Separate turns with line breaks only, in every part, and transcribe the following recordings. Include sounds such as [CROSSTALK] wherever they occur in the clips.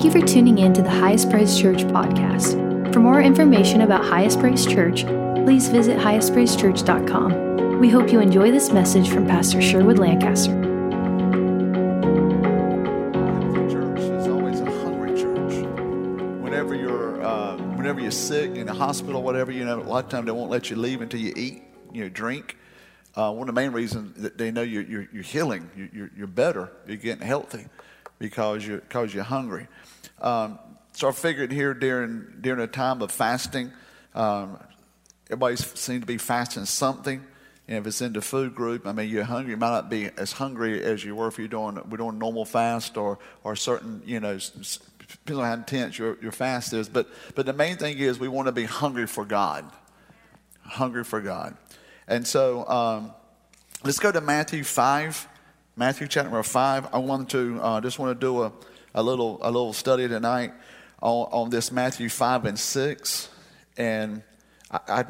Thank you for tuning in to the Highest Praise Church podcast. For more information about Highest Praise Church, please visit highestpraisechurch.com. We hope you enjoy this message from Pastor Sherwood Lancaster.
church is always a hungry church. Whenever you're, uh, whenever you're sick in the hospital, whatever, you know, a lot of times they won't let you leave until you eat, you know, drink. Uh, one of the main reasons that they know you're, you're, you're healing, you're, you're better, you're getting healthy because you're, because you're hungry. Um, so I figured here during, during a time of fasting, um, everybody seems to be fasting something. And if it's in the food group, I mean, you're hungry. You might not be as hungry as you were if you're doing we're doing normal fast or or certain you know depends on how intense your, your fast is. But but the main thing is we want to be hungry for God, hungry for God. And so um, let's go to Matthew five, Matthew chapter five. I want to uh, just want to do a, a little a little study tonight on, on this Matthew five and six, and I. I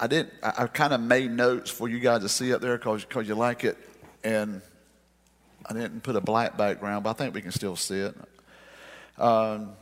I didn't. I, I kind of made notes for you guys to see up there because you like it, and I didn't put a black background, but I think we can still see it. Um,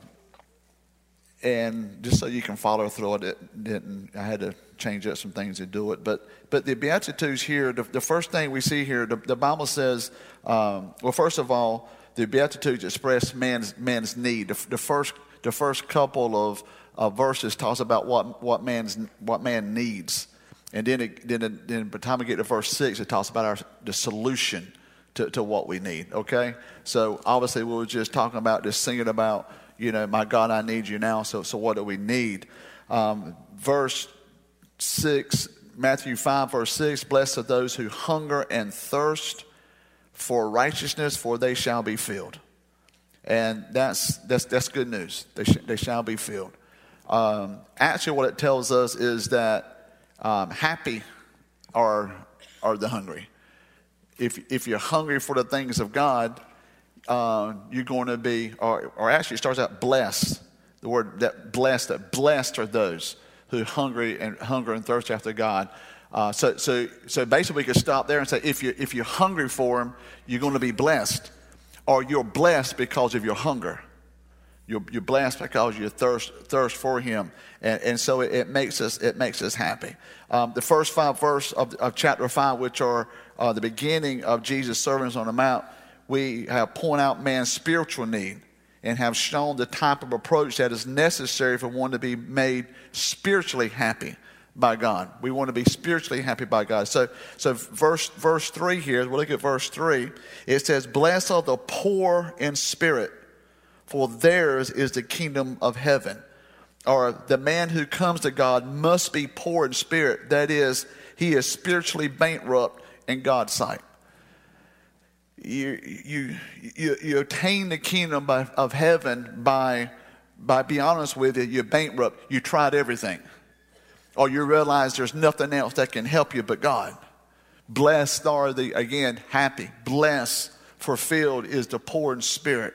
and just so you can follow through it, didn't. I had to change up some things to do it, but but the beatitudes here. The, the first thing we see here, the, the Bible says. Um, well, first of all, the beatitudes express man's man's need. The, the first the first couple of uh, verses talks about what what man's what man needs, and then it, then it, then by the time we get to verse six, it talks about our the solution to, to what we need. Okay, so obviously we were just talking about just singing about you know my God I need you now. So so what do we need? Um, verse six, Matthew five verse six. Blessed are those who hunger and thirst for righteousness, for they shall be filled. And that's, that's, that's good news. They, sh- they shall be filled. Um, actually, what it tells us is that um, happy are, are the hungry. If, if you're hungry for the things of God, uh, you're going to be, or, or actually, it starts out blessed. The word that blessed, that blessed are those who hungry and hunger and thirst after God. Uh, so, so, so basically, we could stop there and say, if you if you're hungry for Him, you're going to be blessed, or you're blessed because of your hunger. You're, you're blessed because you thirst thirst for Him, and, and so it, it makes us it makes us happy. Um, the first five verse of, of chapter five, which are uh, the beginning of Jesus' sermons on the Mount, we have point out man's spiritual need and have shown the type of approach that is necessary for one to be made spiritually happy by God. We want to be spiritually happy by God. So, so verse verse three here. We look at verse three. It says, "Blessed are the poor in spirit, for theirs is the kingdom of heaven." Or the man who comes to God must be poor in spirit. That is, he is spiritually bankrupt in God's sight. You you you, you attain the kingdom by, of heaven by by being honest with you. You're bankrupt. You tried everything or you realize there's nothing else that can help you but God. Blessed are the, again, happy, blessed, fulfilled is the poor in spirit.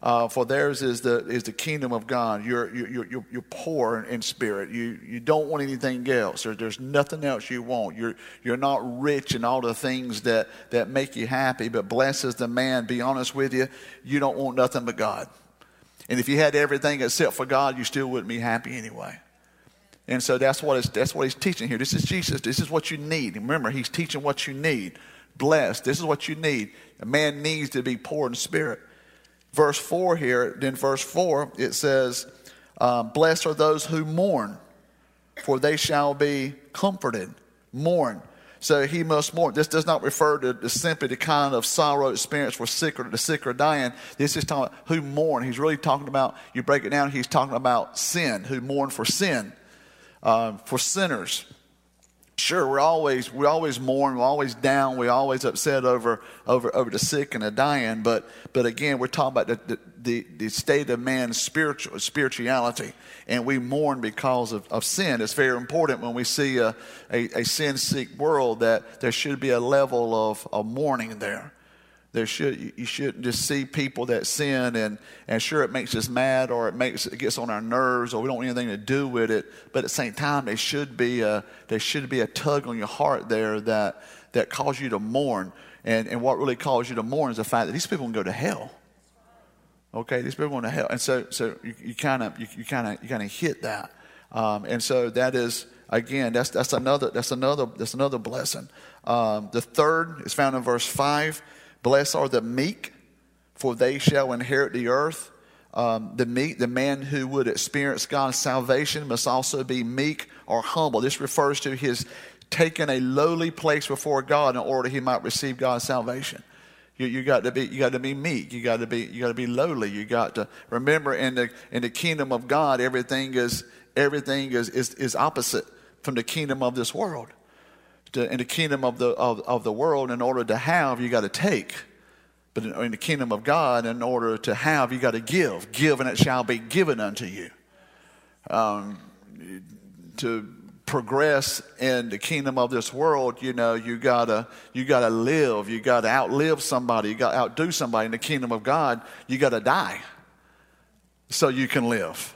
Uh, for theirs is the, is the kingdom of God. You're, you're, you're, you're poor in spirit. You, you don't want anything else. There, there's nothing else you want. You're, you're not rich in all the things that, that make you happy, but blessed is the man, be honest with you, you don't want nothing but God. And if you had everything except for God, you still wouldn't be happy anyway. And so that's what, it's, that's what he's teaching here. This is Jesus. This is what you need. Remember, he's teaching what you need. Blessed. This is what you need. A man needs to be poor in spirit. Verse 4 here, then verse 4, it says, um, Blessed are those who mourn, for they shall be comforted. Mourn. So he must mourn. This does not refer to, to simply the kind of sorrow experienced for sick or the sick or dying. This is talking about who mourn. He's really talking about, you break it down, he's talking about sin, who mourn for sin uh, for sinners. Sure, we're always we always mourn, we're always down, we're always upset over over over the sick and the dying. But but again, we're talking about the the, the state of man's spiritual spirituality, and we mourn because of, of sin. It's very important when we see a a, a sin sick world that there should be a level of, of mourning there. There should you shouldn't just see people that sin and and sure it makes us mad or it makes it gets on our nerves or we don't want anything to do with it. But at the same time, there should be a there should be a tug on your heart there that that cause you to mourn. And and what really calls you to mourn is the fact that these people can go to hell. Okay, these people want to hell and so so you kind of you kind of you kind of hit that, um, and so that is again that's that's another that's another that's another blessing. Um, the third is found in verse five. Blessed are the meek, for they shall inherit the earth. Um, the meek, the man who would experience God's salvation must also be meek or humble. This refers to his taking a lowly place before God in order he might receive God's salvation. You, you got to be you got to be meek. You got to be you got to be lowly. You got to remember in the in the kingdom of God, everything is everything is is, is opposite from the kingdom of this world. To, in the kingdom of the of, of the world, in order to have, you got to take. But in, in the kingdom of God, in order to have, you got to give. Give, and it shall be given unto you. Um, to progress in the kingdom of this world, you know, you gotta you gotta live, you gotta outlive somebody, you gotta outdo somebody. In the kingdom of God, you gotta die so you can live.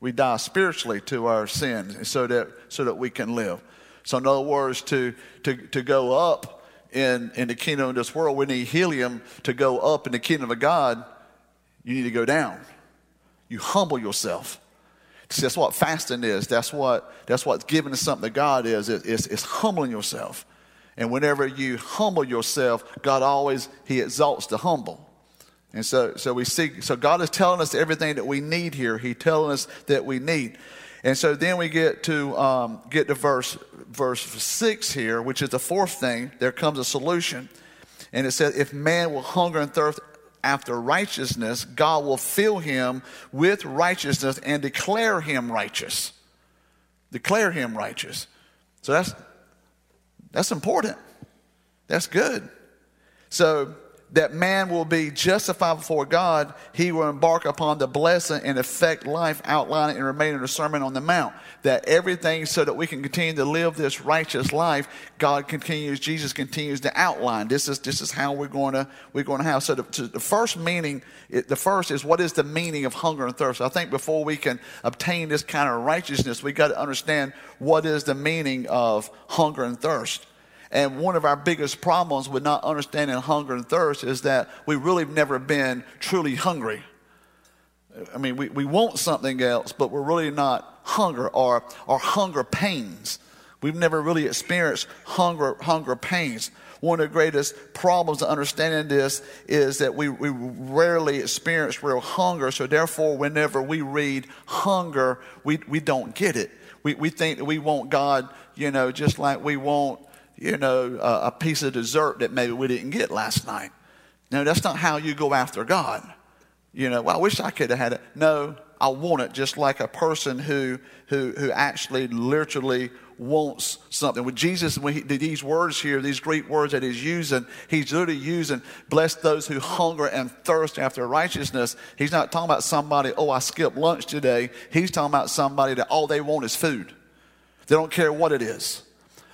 We die spiritually to our sins so that so that we can live. So in other words, to to to go up in, in the kingdom of this world, we need helium to go up in the kingdom of God, you need to go down. You humble yourself. See, that's what fasting is. That's what that's what giving something to God is. It, it's, it's humbling yourself. And whenever you humble yourself, God always He exalts the humble. And so, so we see. So God is telling us everything that we need here. He's telling us that we need. And so then we get to um, get to verse verse six here, which is the fourth thing. There comes a solution, and it says, "If man will hunger and thirst after righteousness, God will fill him with righteousness and declare him righteous. Declare him righteous. So that's that's important. That's good. So that man will be justified before God, he will embark upon the blessing and effect life outlining and remaining the Sermon on the Mount. That everything so that we can continue to live this righteous life, God continues, Jesus continues to outline. This is this is how we're going to we're going to have. So the, the first meaning, the first is what is the meaning of hunger and thirst. I think before we can obtain this kind of righteousness, we got to understand what is the meaning of hunger and thirst. And one of our biggest problems with not understanding hunger and thirst is that we really have never been truly hungry. I mean, we, we want something else, but we're really not hunger or, or hunger pains. We've never really experienced hunger, hunger pains. One of the greatest problems of understanding this is that we, we rarely experience real hunger. So, therefore, whenever we read hunger, we, we don't get it. We, we think that we want God, you know, just like we want you know, a, a piece of dessert that maybe we didn't get last night. No, that's not how you go after God. You know, well, I wish I could have had it. No, I want it just like a person who who who actually literally wants something. With Jesus, when he these words here, these Greek words that he's using, he's literally using bless those who hunger and thirst after righteousness. He's not talking about somebody, oh, I skipped lunch today. He's talking about somebody that all they want is food. They don't care what it is.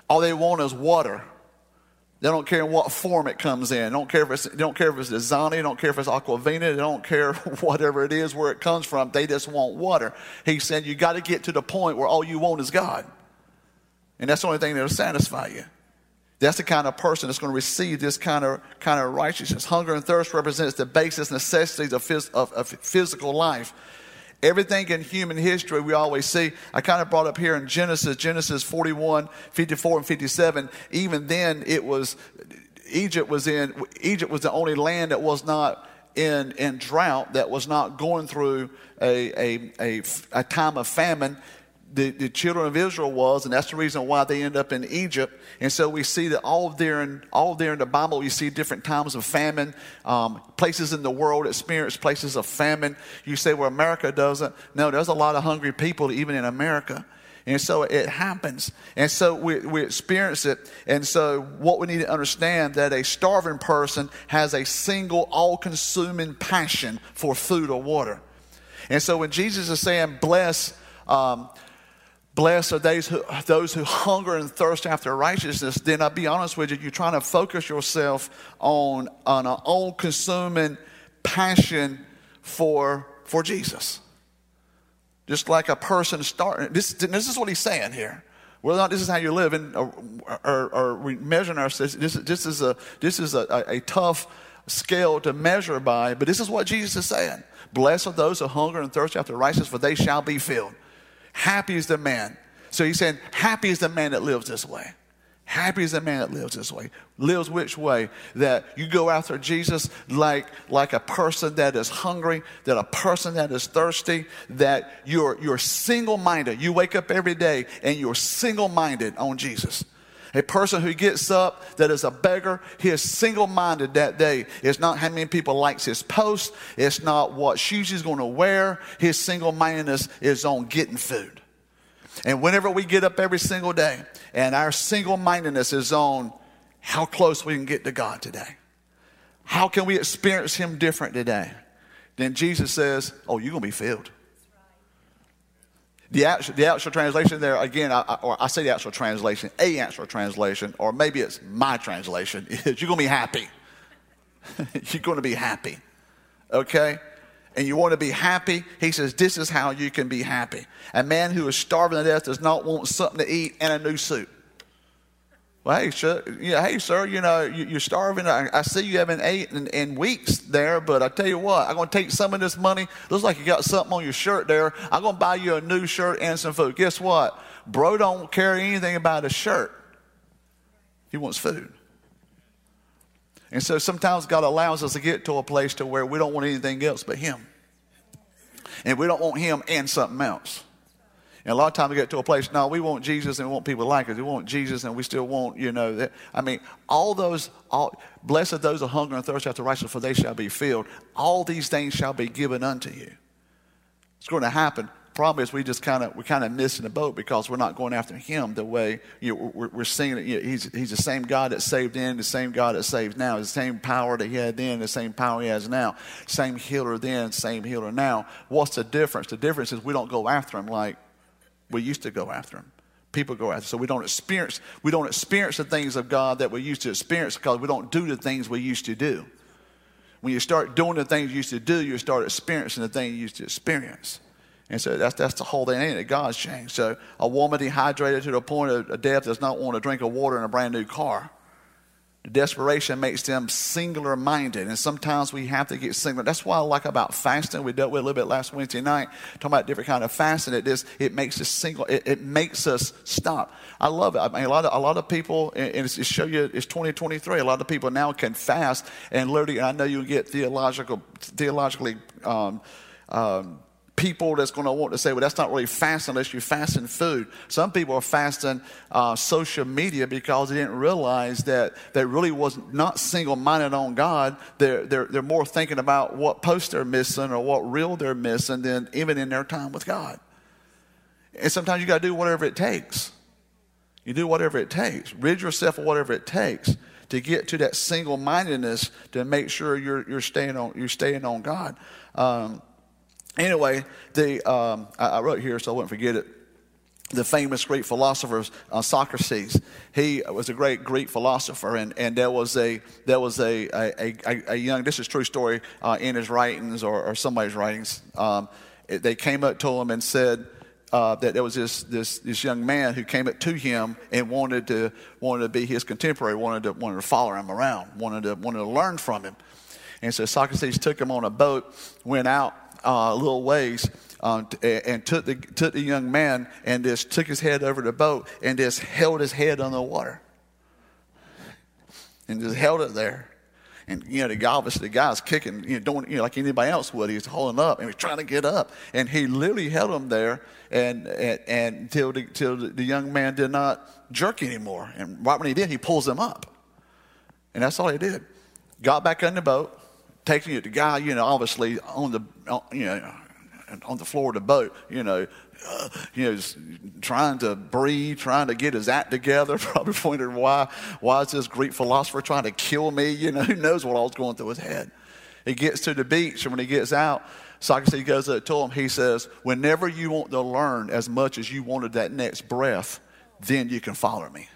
All they want is water. They don't care in what form it comes in. They don't care if it's, they don't care if it's Dasani. They don't care if it's Aquafina, They don't care [LAUGHS] whatever it is, where it comes from. They just want water. He said, you got to get to the point where all you want is God. And that's the only thing that'll satisfy you. That's the kind of person that's going to receive this kind of, kind of righteousness. Hunger and thirst represents the basis necessities of, phys, of, of physical life. Everything in human history we always see. I kind of brought up here in Genesis, Genesis 41, 54, and 57. Even then, it was Egypt was in Egypt was the only land that was not in in drought, that was not going through a a, a, a time of famine the, the children of Israel was, and that's the reason why they end up in Egypt. And so we see that all there in all there in the Bible, you see different times of famine, um, places in the world experience places of famine. You say, well, America doesn't. No, there's a lot of hungry people even in America. And so it happens. And so we, we experience it. And so what we need to understand that a starving person has a single all-consuming passion for food or water. And so when Jesus is saying, bless, um, Blessed are those who, those who hunger and thirst after righteousness. Then I'll be honest with you, you're trying to focus yourself on, on an all consuming passion for, for Jesus. Just like a person starting, this, this is what he's saying here. Whether or not this is how you're living or, or, or measuring ourselves, this, this is a, this is a, a tough scale to measure by, but this is what Jesus is saying. Blessed are those who hunger and thirst after righteousness, for they shall be filled. Happy is the man. So he's saying, happy is the man that lives this way. Happy is the man that lives this way. Lives which way? That you go after Jesus like, like a person that is hungry, that a person that is thirsty, that you're, you're single minded. You wake up every day and you're single minded on Jesus. A person who gets up that is a beggar, he is single minded that day. It's not how many people likes his post, it's not what shoes he's going to wear. His single mindedness is on getting food. And whenever we get up every single day and our single mindedness is on how close we can get to God today, how can we experience Him different today? Then Jesus says, Oh, you're going to be filled. The actual, the actual translation there, again, I, or I say the actual translation, a actual translation, or maybe it's my translation, [LAUGHS] is you're going to be happy. [LAUGHS] you're going to be happy. Okay? And you want to be happy? He says, This is how you can be happy. A man who is starving to death does not want something to eat and a new suit. Well, hey, sir, yeah, hey, sir, you know, you, are starving. I, I, see you haven't eaten in, in, weeks there, but I tell you what, I'm going to take some of this money. Looks like you got something on your shirt there. I'm going to buy you a new shirt and some food. Guess what? Bro don't care anything about a shirt. He wants food. And so sometimes God allows us to get to a place to where we don't want anything else but Him. And we don't want Him and something else. And a lot of times we get to a place, no, we want Jesus and we want people like us. We want Jesus and we still want, you know, that. I mean, all those, all, blessed those who hunger and thirst after righteousness, for they shall be filled. All these things shall be given unto you. It's going to happen. Problem is, we just kind of we're kind of missing the boat because we're not going after Him the way you know, we're, we're seeing it. You know, he's He's the same God that saved then, the same God that saves now, the same power that He had then, the same power He has now, same healer then, same healer now. What's the difference? The difference is we don't go after Him like we used to go after them. People go after. So we don't experience we don't experience the things of God that we used to experience because we don't do the things we used to do. When you start doing the things you used to do, you start experiencing the things you used to experience. And so that's, that's the whole thing, ain't it? God's changed. So a woman dehydrated to the point of death does not want to drink of water in a brand new car. Desperation makes them singular minded, and sometimes we have to get singular. That's why I like about fasting. We dealt with a little bit last Wednesday night, talking about different kind of fasting. It is it makes us single. It, it makes us stop. I love it. I mean, a lot of a lot of people, and it's, it show you it's 2023. A lot of people now can fast, and literally, I know you get theological, theologically. Um, um, people that's going to want to say, well, that's not really fasting unless you're fasting food. Some people are fasting uh, social media because they didn't realize that they really was not single minded on God. They're, they're, they're more thinking about what post they're missing or what reel they're missing than even in their time with God. And sometimes you got to do whatever it takes. You do whatever it takes. Rid yourself of whatever it takes to get to that single mindedness to make sure you're, you're, staying, on, you're staying on God. Um, Anyway, the, um, I, I, wrote here so I wouldn't forget it. The famous Greek philosopher uh, Socrates, he was a great Greek philosopher, and, and there was a there was a a, a, a young. This is true story uh, in his writings or, or somebody's writings. Um, it, they came up to him and said, uh, that there was this, this, this young man who came up to him and wanted to, wanted to be his contemporary, wanted to, wanted to follow him around, wanted to, wanted to learn from him. And so Socrates took him on a boat, went out, uh, little ways uh, and took the, took the young man and just took his head over the boat and just held his head on the water. And just held it there. And, you know, the guy, obviously, the guy's kicking, you know, doing, you know, like anybody else would. He's holding up and he's trying to get up. And he literally held him there and, and, and until, the, until the young man did not jerk anymore. And right when he did, he pulls him up. And that's all he did. Got back in the boat, taking it, to the guy, you know, obviously on the, you know, on the floor of the boat, you know, uh, you know, trying to breathe, trying to get his act together. [LAUGHS] Probably wondering why, why is this Greek philosopher trying to kill me? You know, who knows what all was going through his head. He gets to the beach, and when he gets out, Socrates goes up to him. He says, "Whenever you want to learn as much as you wanted that next breath, then you can follow me."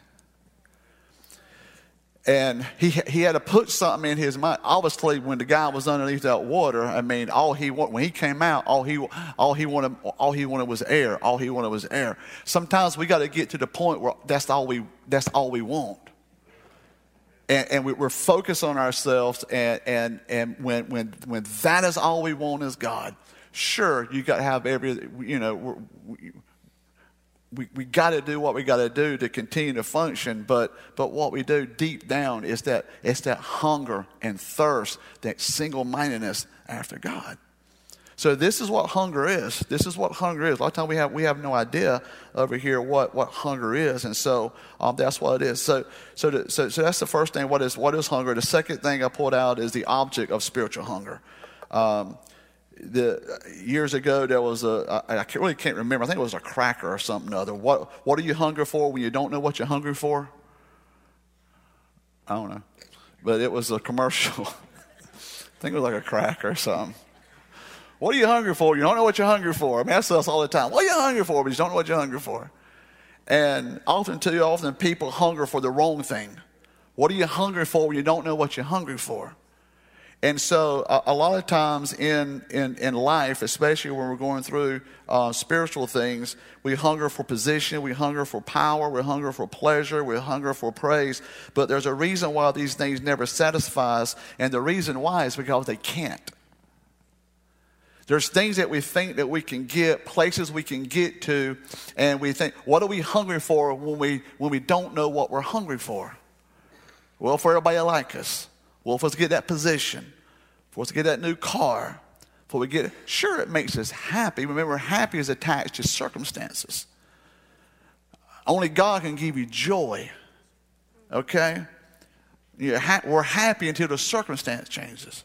And he, he had to put something in his mind. Obviously, when the guy was underneath that water, I mean, all he when he came out, all he all he wanted all he wanted was air. All he wanted was air. Sometimes we got to get to the point where that's all we that's all we want. and, and we, are focused on ourselves, and, and, and when, when, when that is all we want is God, sure, you got to have every, you know, we, we, got to do what we got to do to continue to function, but, but what we do deep down is that it's that hunger and thirst, that single mindedness after God. So this is what hunger is. This is what hunger is. A lot of times we have we have no idea over here what, what hunger is, and so um, that's what it is. So so, the, so so that's the first thing. What is what is hunger? The second thing I pulled out is the object of spiritual hunger. Um, the years ago there was a I, I really can't remember. I think it was a cracker or something or other. What what are you hungry for when you don't know what you're hungry for? I don't know, but it was a commercial. [LAUGHS] I think it was like a cracker or something. What are you hungry for? You don't know what you're hungry for. I mean, that's us all the time. What are you hungry for? But you don't know what you're hungry for. And often, too often, people hunger for the wrong thing. What are you hungry for when you don't know what you're hungry for? And so, a, a lot of times in, in, in life, especially when we're going through uh, spiritual things, we hunger for position, we hunger for power, we hunger for pleasure, we hunger for praise. But there's a reason why these things never satisfy us, and the reason why is because they can't. There's things that we think that we can get, places we can get to, and we think, what are we hungry for when we, when we don't know what we're hungry for? Well, for everybody like us. Well, for us to get that position, for us to get that new car, for we get, sure, it makes us happy. Remember, happy is attached to circumstances. Only God can give you joy, okay? we're happy until the circumstance changes.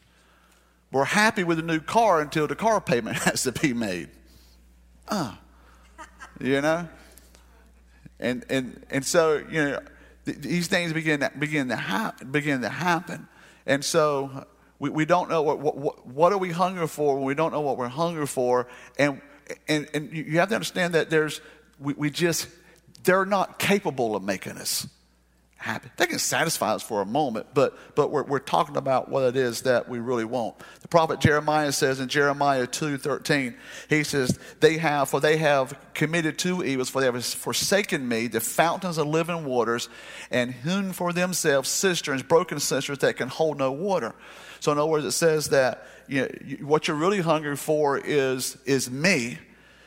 We're happy with a new car until the car payment [LAUGHS] has to be made. Uh, you know? And, and, and so, you know, th- these things begin to, begin, to ha- begin to happen. And so we, we don't know what, what, what are we hungry for when we don't know what we're hungry for. And, and, and you have to understand that there's, we, we just, they're not capable of making us happy. They can satisfy us for a moment, but, but we're, we're talking about what it is that we really want. The prophet Jeremiah says in Jeremiah 2.13, he says, they have, for they have committed two evils, for they have forsaken me, the fountains of living waters, and hewn for themselves cisterns, broken cisterns that can hold no water. So in other words, it says that you know, what you're really hungry for is, is me,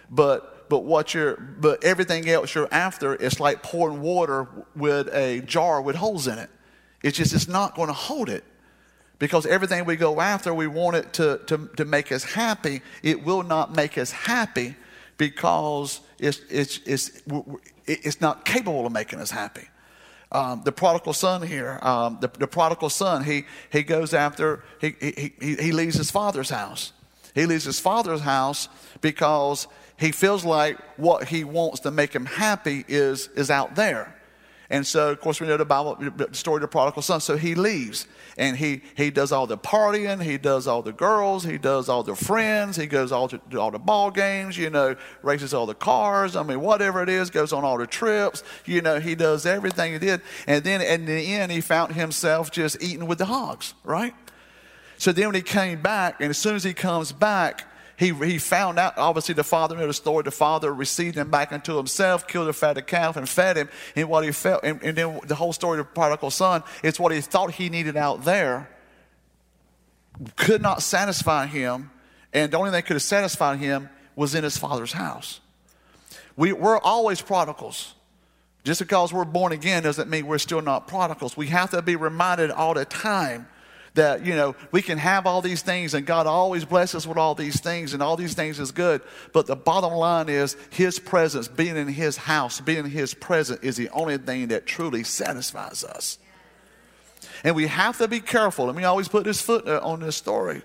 but but what you're, but everything else you're after, it's like pouring water with a jar with holes in it. It's just, it's not going to hold it. Because everything we go after, we want it to, to, to make us happy. It will not make us happy because it's, it's, it's, it's not capable of making us happy. Um, the prodigal son here, um, the, the, prodigal son, he, he goes after, he, he, he, he leaves his father's house. He leaves his father's house because he feels like what he wants to make him happy is, is out there. And so, of course, we know the Bible, the story of the prodigal son. So he leaves and he, he does all the partying, he does all the girls, he does all the friends, he goes all to all the ball games, you know, races all the cars. I mean, whatever it is, goes on all the trips. You know, he does everything he did. And then in the end, he found himself just eating with the hogs, right? So then when he came back, and as soon as he comes back, he, he found out, obviously, the father knew the story. The father received him back into himself, killed a fatted calf, and fed him. And what he felt, and, and then the whole story of the prodigal son is what he thought he needed out there could not satisfy him. And the only thing that could have satisfied him was in his father's house. We, we're always prodigals. Just because we're born again doesn't mean we're still not prodigals. We have to be reminded all the time that, you know, we can have all these things and God always blesses with all these things and all these things is good. But the bottom line is His presence, being in His house, being in His presence is the only thing that truly satisfies us. And we have to be careful. Let me always put this foot uh, on this story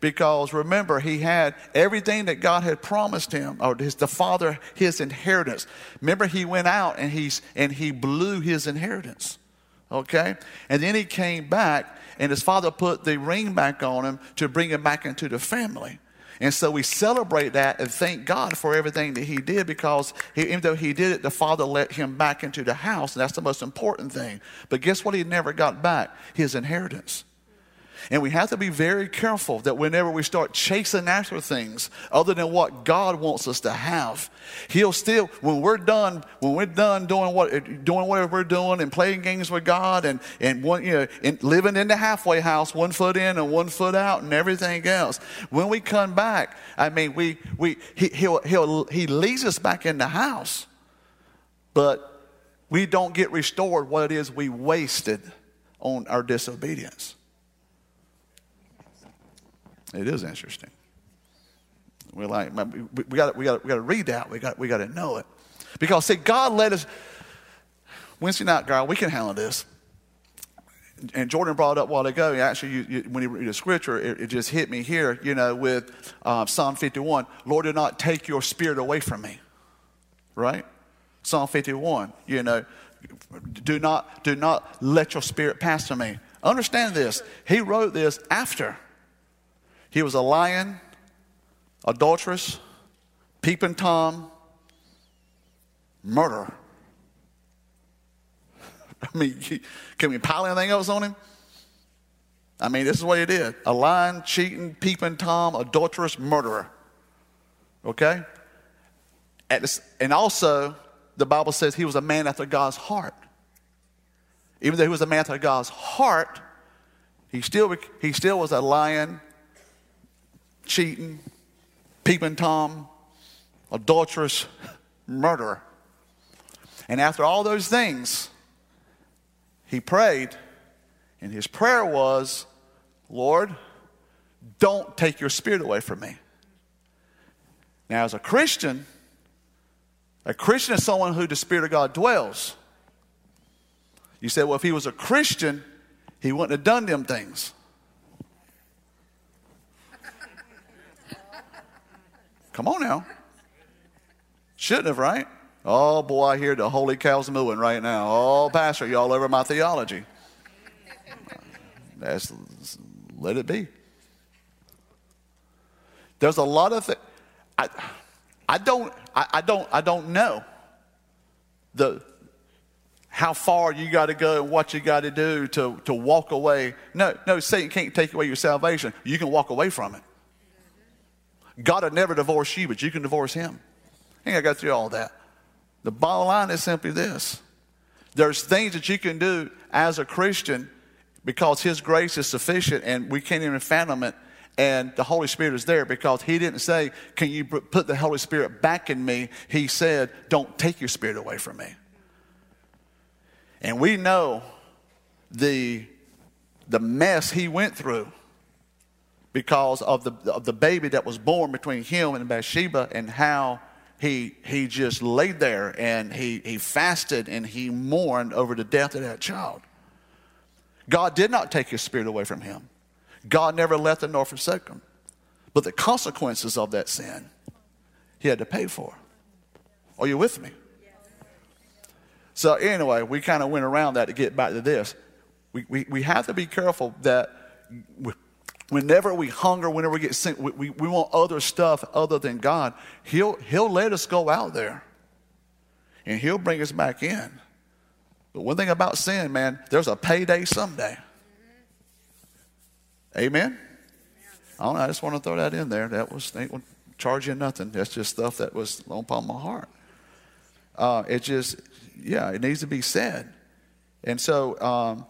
because remember he had everything that god had promised him or his, the father his inheritance remember he went out and he's and he blew his inheritance okay and then he came back and his father put the ring back on him to bring him back into the family. And so we celebrate that and thank God for everything that he did because he, even though he did it, the father let him back into the house. And that's the most important thing. But guess what he never got back? His inheritance. And we have to be very careful that whenever we start chasing after things other than what God wants us to have, He'll still, when we're done, when we're done doing what, doing whatever we're doing and playing games with God and, and one, you know, and living in the halfway house, one foot in and one foot out and everything else, when we come back, I mean, we, we, he, he'll, he'll, He leads us back in the house, but we don't get restored what it is we wasted on our disobedience. It is interesting. We're like, we got we got we got to read that. We got we got to know it, because see, God let us. Wednesday night, girl, we can handle this. And Jordan brought up a while ago. Actually, you, you, when you read the scripture, it, it, just hit me here. You know, with uh, Psalm 51, Lord, do not take your spirit away from me. Right, Psalm 51. You know, do not do not let your spirit pass from me. Understand this. He wrote this after he was a lion, adulteress, peeping Tom, murderer. [LAUGHS] I mean, can we pile anything else on him? I mean, this is what he did a lion, cheating, peeping Tom, adulterous, murderer. Okay? And also, the Bible says he was a man after God's heart. Even though he was a man after God's heart, he still, he still was a lion, cheating, peeping Tom, adulterous, [LAUGHS] murderer. And after all those things, he prayed, and his prayer was, Lord, don't take your spirit away from me. Now, as a Christian, a Christian is someone who the Spirit of God dwells. You said, well, if he was a Christian, he wouldn't have done them things. Come on now. Shouldn't have, right? Oh boy, I hear the holy cows mooing right now. Oh, Pastor, y'all over my theology. That's, let it be. There's a lot of things. I, I don't, I, I, don't, I don't know the how far you got to go and what you got to do to, to walk away. No, no, Satan can't take away your salvation. You can walk away from it. God will never divorce you, but you can divorce him. I ain't got to go through all that. The bottom line is simply this there's things that you can do as a Christian because His grace is sufficient and we can't even fathom it. And the Holy Spirit is there because He didn't say, Can you put the Holy Spirit back in me? He said, Don't take your spirit away from me. And we know the, the mess He went through because of the, of the baby that was born between him and Bathsheba and how he, he just laid there and he, he fasted and he mourned over the death of that child. God did not take his spirit away from him. God never left him nor forsaken him. But the consequences of that sin, he had to pay for. Are you with me? So, anyway, we kind of went around that to get back to this. We, we, we have to be careful that whenever we hunger, whenever we get sick, we, we, we, want other stuff other than God, he'll, he'll let us go out there and He'll bring us back in. But one thing about sin, man, there's a payday someday. Amen? I don't know, I just want to throw that in there. That was, ain't charge you nothing. That's just stuff that was upon my heart. Uh, it just, yeah, it needs to be said. And so, um,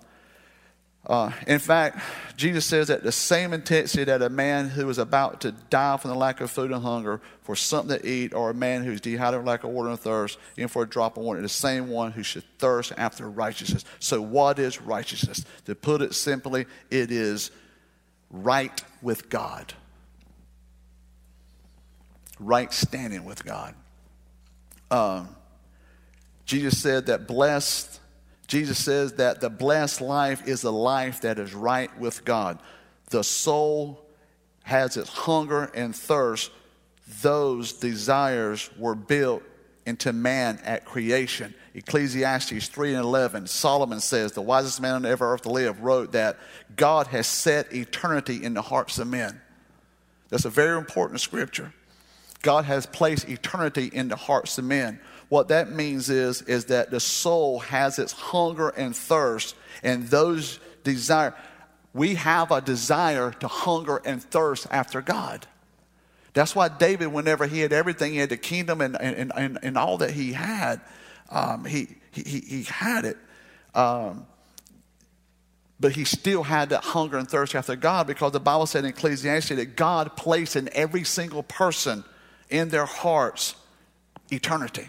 uh, in fact, Jesus says that the same intensity that a man who is about to die from the lack of food and hunger for something to eat, or a man who's dehydrated, lack of water and thirst, even for a drop of water, the same one who should thirst after righteousness. So, what is righteousness? To put it simply, it is right with God, right standing with God. Um, Jesus said that blessed Jesus says that the blessed life is a life that is right with God. The soul has its hunger and thirst. Those desires were built into man at creation. Ecclesiastes 3 and 11, Solomon says, the wisest man on ever earth to live, wrote that God has set eternity in the hearts of men. That's a very important scripture. God has placed eternity in the hearts of men. What that means is, is that the soul has its hunger and thirst, and those desire. we have a desire to hunger and thirst after God. That's why David, whenever he had everything, he had the kingdom and, and, and, and all that he had, um, he, he, he had it. Um, but he still had that hunger and thirst after God because the Bible said in Ecclesiastes that God placed in every single person in their hearts eternity.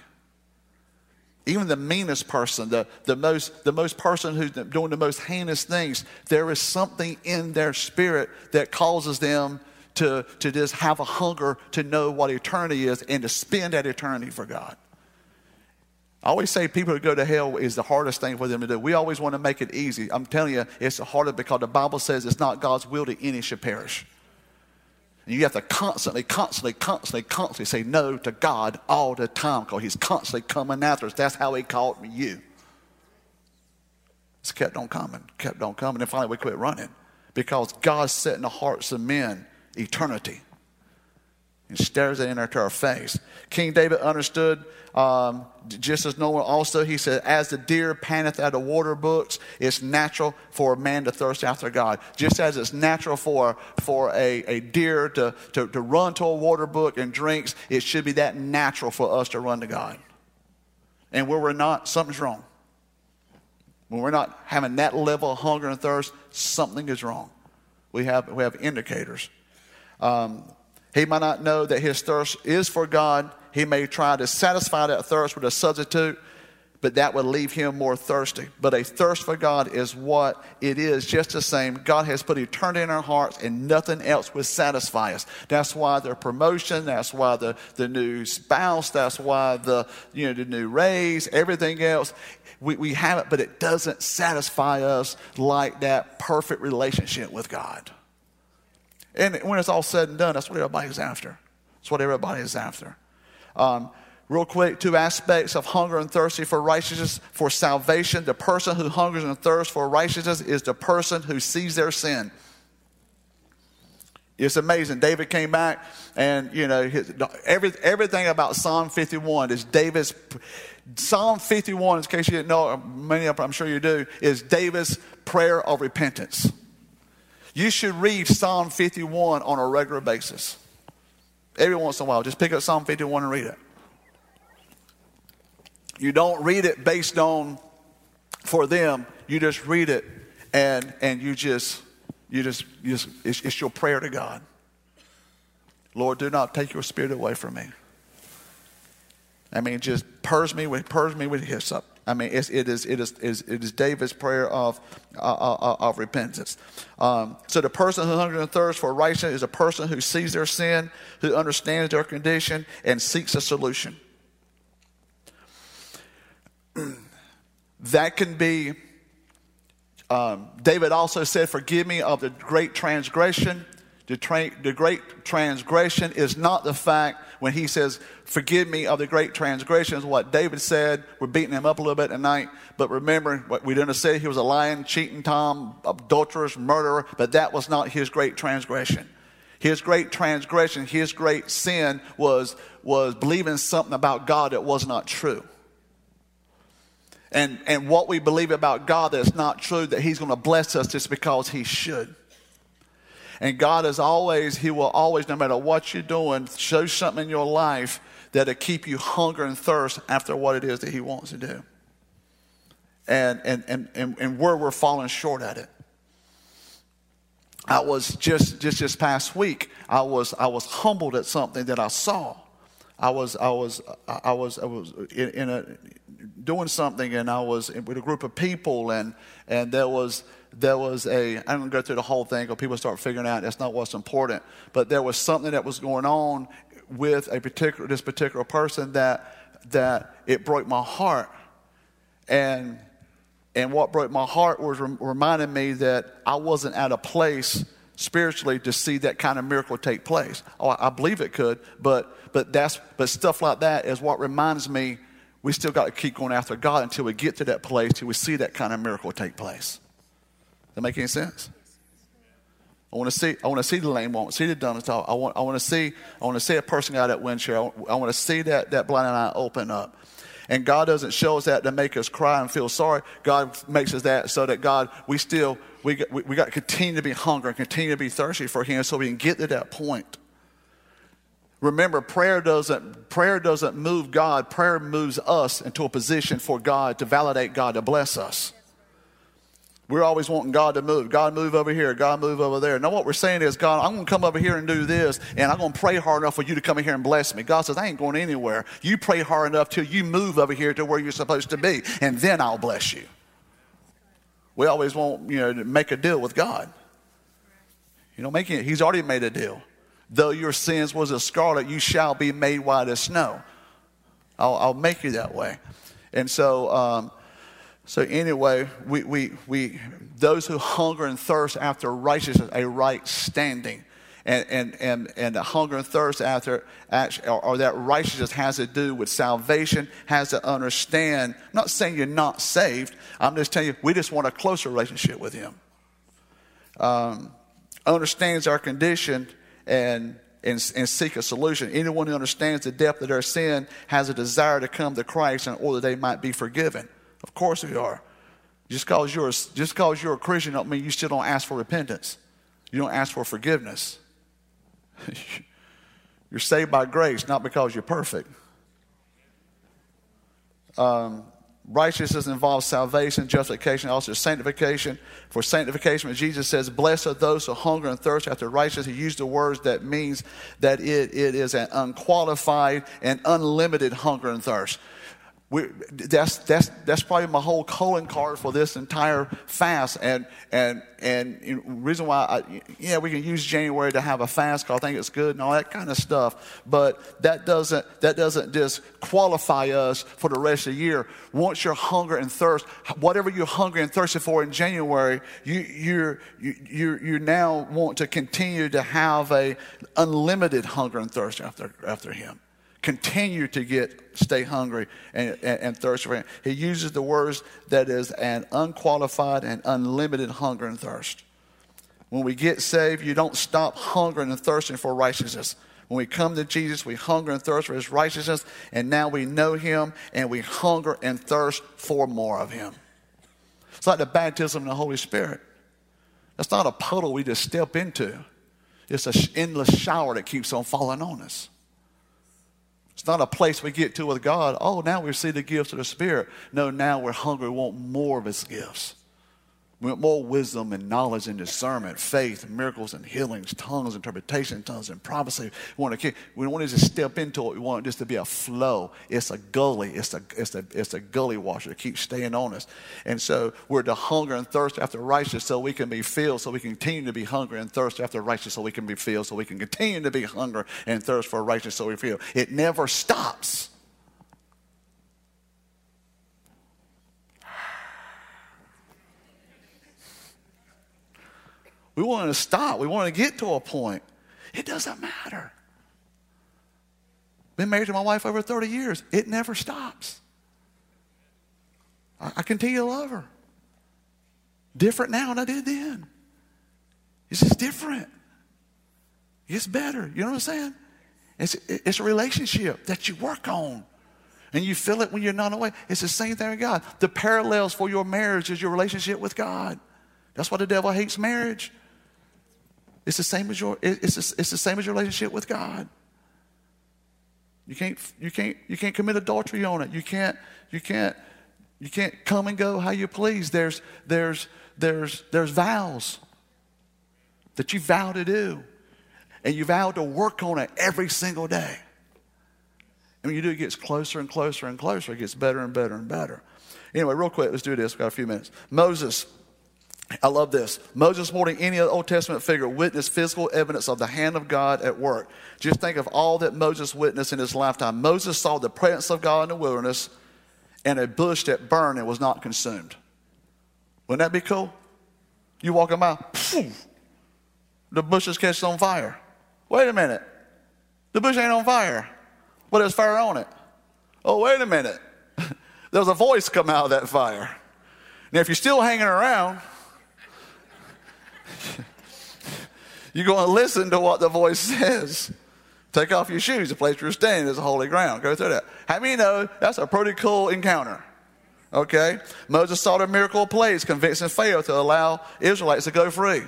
Even the meanest person, the, the, most, the most person who's doing the most heinous things, there is something in their spirit that causes them to, to just have a hunger to know what eternity is and to spend that eternity for God. I always say people who go to hell is the hardest thing for them to do. We always want to make it easy. I'm telling you, it's harder because the Bible says it's not God's will that any should perish. And you have to constantly, constantly, constantly, constantly say no to God all the time because He's constantly coming after us. That's how He called me you. It's kept on coming, kept on coming. And finally, we quit running because God set in the hearts of men eternity and stares it into our face. King David understood um, just as Noah also, he said, as the deer panteth at the water brooks, it's natural for a man to thirst after God. Just as it's natural for, for a, a deer to, to, to run to a water brook and drinks, it should be that natural for us to run to God. And where we're not, something's wrong. When we're not having that level of hunger and thirst, something is wrong. We have, we have indicators. Um, he might not know that his thirst is for God. He may try to satisfy that thirst with a substitute, but that would leave him more thirsty. But a thirst for God is what it is, just the same. God has put eternity in our hearts, and nothing else will satisfy us. That's why the promotion, that's why the, the new spouse, that's why the, you know, the new raise, everything else. We, we have it, but it doesn't satisfy us like that perfect relationship with God. And when it's all said and done, that's what everybody's after. That's what everybody is after. Um, real quick, two aspects of hunger and thirsty for righteousness, for salvation. The person who hungers and thirsts for righteousness is the person who sees their sin. It's amazing. David came back, and you know his, every, everything about Psalm 51 is David's. Psalm 51, in case you didn't know, many of I'm sure you do, is David's prayer of repentance. You should read Psalm 51 on a regular basis. Every once in a while, just pick up Psalm 51 and read it. You don't read it based on for them. You just read it and and you just you just, you just it's, it's your prayer to God. Lord, do not take your spirit away from me. I mean, just purge me with purge me with hyssop. I mean, it's, it, is, it, is, it, is, it is David's prayer of, uh, uh, uh, of repentance. Um, so the person who hungers and thirsts for righteousness is a person who sees their sin, who understands their condition, and seeks a solution. [CLEARS THROAT] that can be, um, David also said, Forgive me of the great transgression. The, tra- the great transgression is not the fact when he says, Forgive me of the great transgressions, what David said. We're beating him up a little bit tonight. But remember, what we didn't say he was a lying, cheating Tom, adulterous, murderer, but that was not his great transgression. His great transgression, his great sin was, was believing something about God that was not true. And, and what we believe about God that's not true, that he's going to bless us just because he should. And God is always, He will always, no matter what you're doing, show something in your life that'll keep you hunger and thirst after what it is that He wants to do. And, and, and, and, and where we're falling short at it. I was just, just this past week, I was, I was humbled at something that I saw. I was, I was, I was, I was in, in a, doing something and I was with a group of people and, and there was, there was a, I'm going to go through the whole thing because people start figuring out that's not what's important, but there was something that was going on with a particular, this particular person that, that it broke my heart. And, and what broke my heart was rem- reminding me that I wasn't at a place spiritually to see that kind of miracle take place. Oh, I believe it could, but, but, that's, but stuff like that is what reminds me we still got to keep going after God until we get to that place, till we see that kind of miracle take place that make any sense? I want to see. I want to see the lame walk, see the dumb. I want. I want to see. I want to see a person out that. I want, I want to see that that blind eye open up. And God doesn't show us that to make us cry and feel sorry. God makes us that so that God, we still, we, we, we got to continue to be hungry and continue to be thirsty for Him so we can get to that point. Remember, prayer doesn't, prayer doesn't move God, prayer moves us into a position for God to validate God, to bless us. We're always wanting God to move. God move over here. God move over there. Now what we're saying is, God, I'm going to come over here and do this, and I'm going to pray hard enough for you to come in here and bless me. God says, I ain't going anywhere. You pray hard enough till you move over here to where you're supposed to be, and then I'll bless you. We always want, you know, to make a deal with God. You know, making it, He's already made a deal. Though your sins was as scarlet, you shall be made white as snow. I'll, I'll make you that way. And so, um, so anyway, we, we, we, those who hunger and thirst after righteousness, a right standing, and, and, and, and the hunger and thirst after, or, or that righteousness has to do with salvation, has to understand, I'm not saying you're not saved, I'm just telling you, we just want a closer relationship with Him. Um, understands our condition and, and, and seek a solution. Anyone who understands the depth of their sin has a desire to come to Christ in order that they might be forgiven. Of course we are. Just because you're a, just because you're a Christian don't mean you still don't ask for repentance. You don't ask for forgiveness. [LAUGHS] you're saved by grace, not because you're perfect. Um, righteousness involves salvation, justification, also sanctification. For sanctification, Jesus says, Blessed are those who hunger and thirst after righteousness, he used the words that means that it, it is an unqualified and unlimited hunger and thirst. We, that's, that's, that's probably my whole calling card for this entire fast. And, and, and reason why, I, yeah, we can use January to have a fast because I think it's good and all that kind of stuff. But that doesn't, that doesn't disqualify us for the rest of the year. Once you're hunger and thirst, whatever you're hungry and thirsty for in January, you, you're, you, you, you now want to continue to have a unlimited hunger and thirst after, after Him continue to get stay hungry and, and, and thirsty for him. He uses the words that is an unqualified and unlimited hunger and thirst. When we get saved, you don't stop hungering and thirsting for righteousness. When we come to Jesus, we hunger and thirst for his righteousness, and now we know him and we hunger and thirst for more of him. It's like the baptism of the Holy Spirit. That's not a puddle we just step into. It's an endless shower that keeps on falling on us. It's not a place we get to with God. Oh, now we see the gifts of the Spirit. No, now we're hungry, we want more of His gifts. More wisdom and knowledge and discernment, faith, miracles and healings, tongues, interpretation, tongues and prophecy. We want to we want to just step into it. We want it just to be a flow. It's a gully. It's a it's a it's a gully washer to keep staying on us. And so we're to hunger and thirst after righteousness so we can be filled, so we continue to be hungry and thirst after righteousness so we can be filled, so we can continue to be hungry and thirst for righteousness so we feel. It never stops. We want to stop. We want to get to a point. It doesn't matter. Been married to my wife over 30 years. It never stops. I, I continue to love her. Different now than I did then. It's just different. It's better. You know what I'm saying? It's, it's a relationship that you work on. And you feel it when you're not away. It's the same thing with God. The parallels for your marriage is your relationship with God. That's why the devil hates marriage. It's the same as your, it's, the, it's the same as your relationship with God. You can't, you can't, you can't commit adultery on it. You can't, you can't, you can't come and go how you please. There's, there's, there's, there's vows that you vow to do. And you vow to work on it every single day. And when you do, it gets closer and closer and closer. It gets better and better and better. Anyway, real quick, let's do this. We've got a few minutes. Moses I love this. Moses, more than any Old Testament figure, witnessed physical evidence of the hand of God at work. Just think of all that Moses witnessed in his lifetime. Moses saw the presence of God in the wilderness and a bush that burned and was not consumed. Wouldn't that be cool? You walking by, poof, the bush is catching on fire. Wait a minute. The bush ain't on fire, but there's fire on it. Oh, wait a minute. [LAUGHS] There's a voice come out of that fire. Now, if you're still hanging around, [LAUGHS] you're going to listen to what the voice [LAUGHS] says. Take off your shoes. The place you're standing is a holy ground. Go through that. How many know that's a pretty cool encounter? Okay? Moses saw the miracle of convincing Pharaoh to allow Israelites to go free.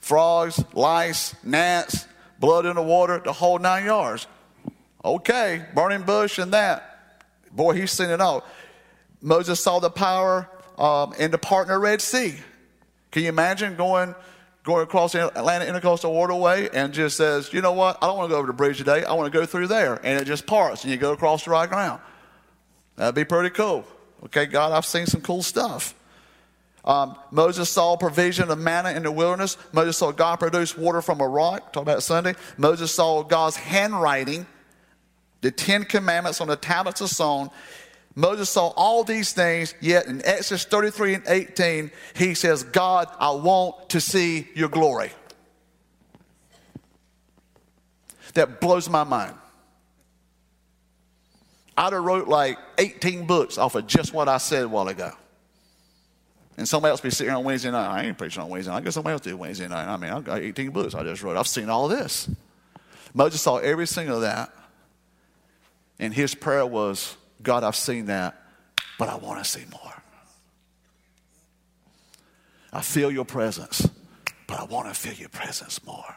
Frogs, lice, gnats, blood in the water, the whole nine yards. Okay, burning bush and that. Boy, he's seen it all. Moses saw the power um, in the partner Red Sea. Can you imagine going going across the Atlantic Intercoastal Waterway and just says, you know what, I don't want to go over the bridge today. I want to go through there. And it just parts and you go across the right ground. That'd be pretty cool. Okay, God, I've seen some cool stuff. Um, Moses saw provision of manna in the wilderness. Moses saw God produce water from a rock. Talk about Sunday. Moses saw God's handwriting, the Ten Commandments on the tablets of stone. Moses saw all these things, yet in Exodus 33 and 18, he says, God, I want to see your glory. That blows my mind. I'd have wrote like 18 books off of just what I said a while ago. And somebody else be sitting on Wednesday night. I ain't preaching on Wednesday night. I guess somebody else do Wednesday night. I mean, I've got 18 books I just wrote. I've seen all this. Moses saw every single of that. And his prayer was, God, I've seen that, but I want to see more. I feel your presence, but I want to feel your presence more.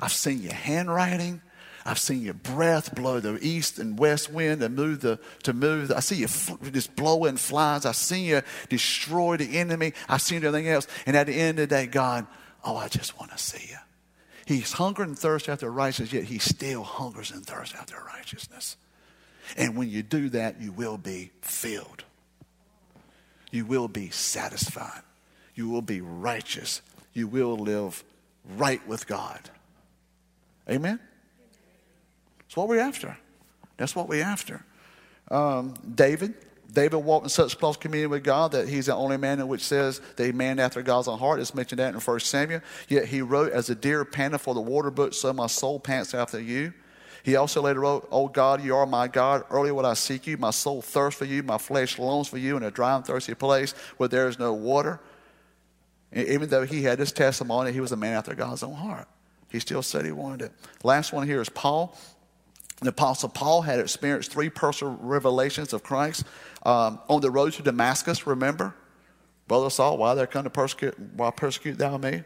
I've seen your handwriting. I've seen your breath blow the east and west wind and move the to move. I see you just blowing flies. I've seen you destroy the enemy. I've seen everything else. And at the end of the day, God, oh, I just want to see you. He's hungry and thirst after righteousness, yet he still hungers and thirsts after righteousness. And when you do that, you will be filled. You will be satisfied. You will be righteous. You will live right with God. Amen? That's what we're after. That's what we're after. Um, David, David walked in such close communion with God that he's the only man in which says that he man after God's own heart. It's mentioned that in 1 Samuel. Yet he wrote, As a deer panteth for the water brook, so my soul pants after you. He also later wrote, Oh God, you are my God. Early would I seek you. My soul thirsts for you. My flesh longs for you in a dry and thirsty place where there is no water. And even though he had this testimony, he was a man after God's own heart. He still said he wanted it. Last one here is Paul. The Apostle Paul had experienced three personal revelations of Christ um, on the road to Damascus, remember? Brother Saul, why they're come to persecute, why persecute thou me?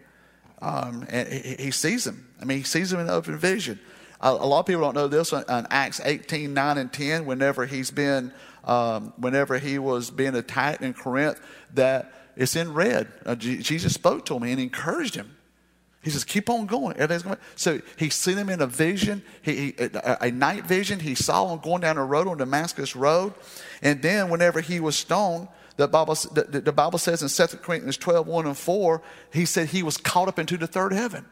Um, and he, he, sees him. I mean, he sees him in open vision. A, lot of people don't know this on, on, Acts 18, 9, and 10, whenever he's been, um, whenever he was being attacked in Corinth, that it's in red. Uh, Jesus spoke to him and encouraged him. He says, keep on going. going. So he seen him in a vision, he, he, a, a, night vision. He saw him going down a road on Damascus Road. And then whenever he was stoned, the Bible, the, the Bible says in 2 Corinthians 12, 1 and 4, he said he was caught up into the third heaven.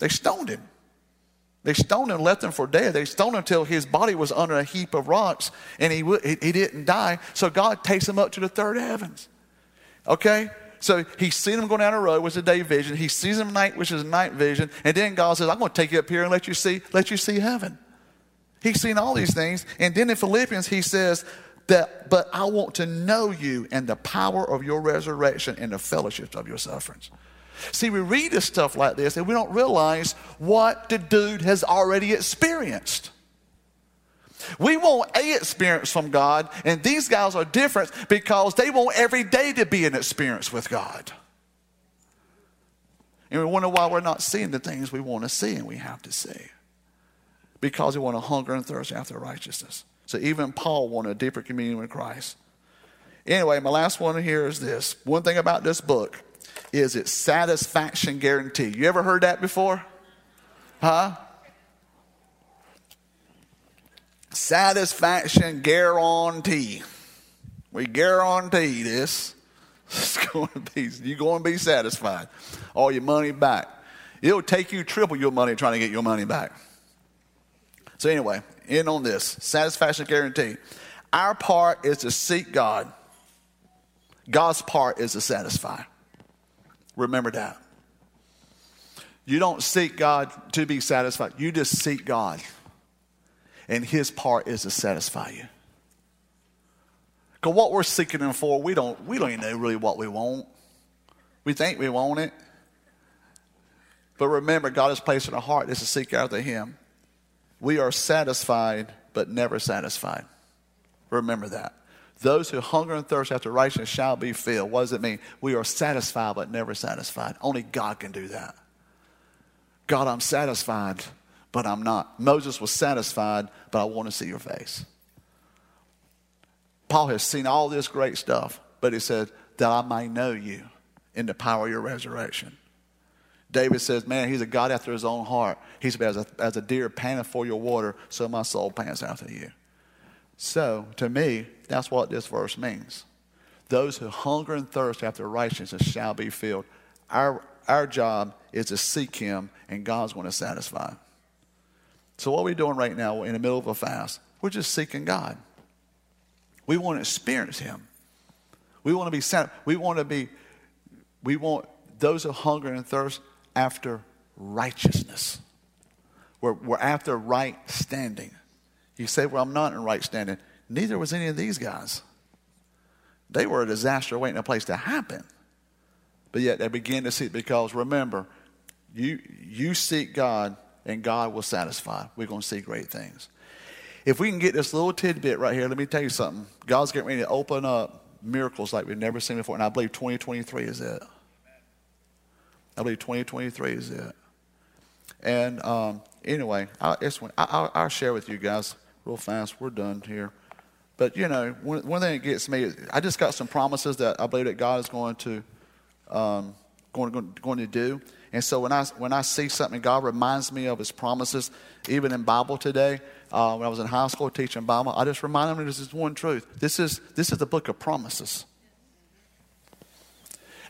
They stoned him. They stoned him, left him for dead. They stoned him until his body was under a heap of rocks and he, he, he didn't die. So God takes him up to the third heavens. Okay? So he's seen him going down the road, which is a day vision. He sees him night, which is night vision. And then God says, I'm going to take you up here and let you see, let you see heaven. He's seen all these things. And then in Philippians, he says that, but I want to know you and the power of your resurrection and the fellowship of your sufferings. See, we read this stuff like this and we don't realize what the dude has already experienced. We want a experience from God, and these guys are different because they want every day to be an experience with God. And we wonder why we're not seeing the things we want to see and we have to see. Because we want to hunger and thirst after righteousness. So even Paul wanted a deeper communion with Christ. Anyway, my last one here is this. One thing about this book is its satisfaction guarantee. You ever heard that before? Huh? Satisfaction guarantee. We guarantee this. [LAUGHS] It's going to be, you're going to be satisfied. All your money back. It'll take you triple your money trying to get your money back. So, anyway, in on this satisfaction guarantee. Our part is to seek God, God's part is to satisfy. Remember that. You don't seek God to be satisfied, you just seek God. And His part is to satisfy you. Because what we're seeking Him for, we don't, we don't even know really what we want. We think we want it. But remember, God has placed in our heart is to seek after Him. We are satisfied, but never satisfied. Remember that. Those who hunger and thirst after righteousness shall be filled. What does it mean? We are satisfied, but never satisfied. Only God can do that. God, I'm satisfied, but I'm not. Moses was satisfied, but I want to see your face. Paul has seen all this great stuff, but he said, that I may know you in the power of your resurrection. David says, Man, he's a God after his own heart. He said, As a, as a deer panteth for your water, so my soul pants after you. So, to me, that's what this verse means. Those who hunger and thirst after righteousness shall be filled. Our, our job is to seek Him, and God's going to satisfy. So, what we're we doing right now in the middle of a fast? We're just seeking God. We want to experience Him. We want to be sat. We want to be. We want those who hunger and thirst after righteousness. We're, we're after right standing. You say, Well, I'm not in right standing. Neither was any of these guys. They were a disaster waiting a place to happen. But yet they begin to see it because remember, you, you seek God and God will satisfy. We're going to see great things. If we can get this little tidbit right here, let me tell you something. God's getting ready to open up miracles like we've never seen before. And I believe 2023 is it. I believe 2023 is it. And um, anyway, I, will share with you guys real fast. We're done here. But, you know, one, one thing that gets me, I just got some promises that I believe that God is going to, um, going, going, going to do. And so when I, when I see something, God reminds me of his promises, even in Bible today. Uh, when I was in high school teaching Bible, I just remind them this is one truth. This is, this is the book of promises.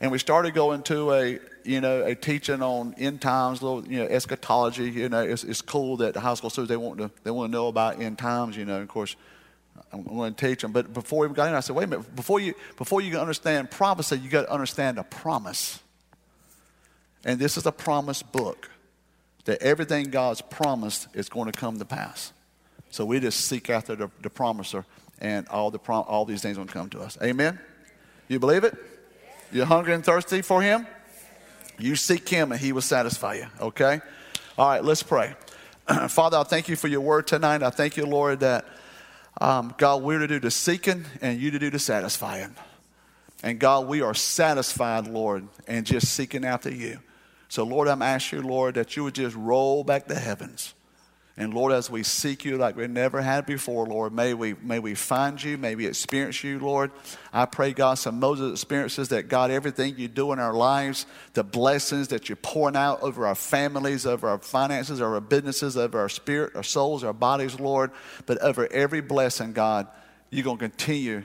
And we started going to a, you know, a teaching on end times, little, you know, eschatology. You know, it's, it's cool that the high school students, they want to, they want to know about end times, you know, of course. I'm going to teach them. But before we got in, I said, wait a minute. Before you, before you can understand prophecy, you got to understand a promise. And this is a promise book that everything God's promised is going to come to pass. So we just seek after the, the promiser, and all, the prom, all these things will come to us. Amen? You believe it? You're hungry and thirsty for Him? You seek Him, and He will satisfy you. Okay? All right, let's pray. [CLEARS THROAT] Father, I thank you for your word tonight. I thank you, Lord, that um, God, we're to do the seeking and you to do the satisfying. And God, we are satisfied, Lord, and just seeking after you. So, Lord, I'm asking you, Lord, that you would just roll back the heavens. And Lord, as we seek you like we never had before, Lord, may we, may we find you, may we experience you, Lord. I pray, God, some Moses experiences that, God, everything you do in our lives, the blessings that you're pouring out over our families, over our finances, over our businesses, over our spirit, our souls, our bodies, Lord, but over every blessing, God, you're going to continue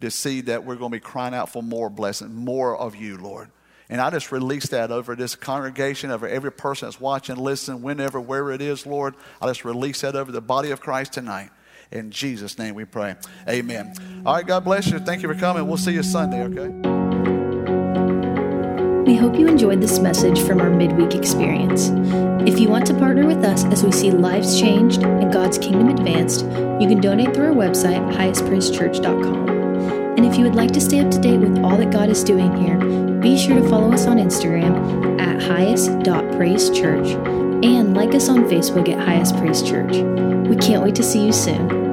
to see that we're going to be crying out for more blessing, more of you, Lord. And I just release that over this congregation, over every person that's watching, listening, whenever, wherever it is, Lord. I just release that over the body of Christ tonight. In Jesus' name we pray. Amen. All right, God bless you. Thank you for coming. We'll see you Sunday, okay?
We hope you enjoyed this message from our midweek experience. If you want to partner with us as we see lives changed and God's kingdom advanced, you can donate through our website, highestpraisechurch.com. And if you would like to stay up to date with all that God is doing here, be sure to follow us on Instagram at highest.praisechurch and like us on Facebook at Highest Praise Church. We can't wait to see you soon.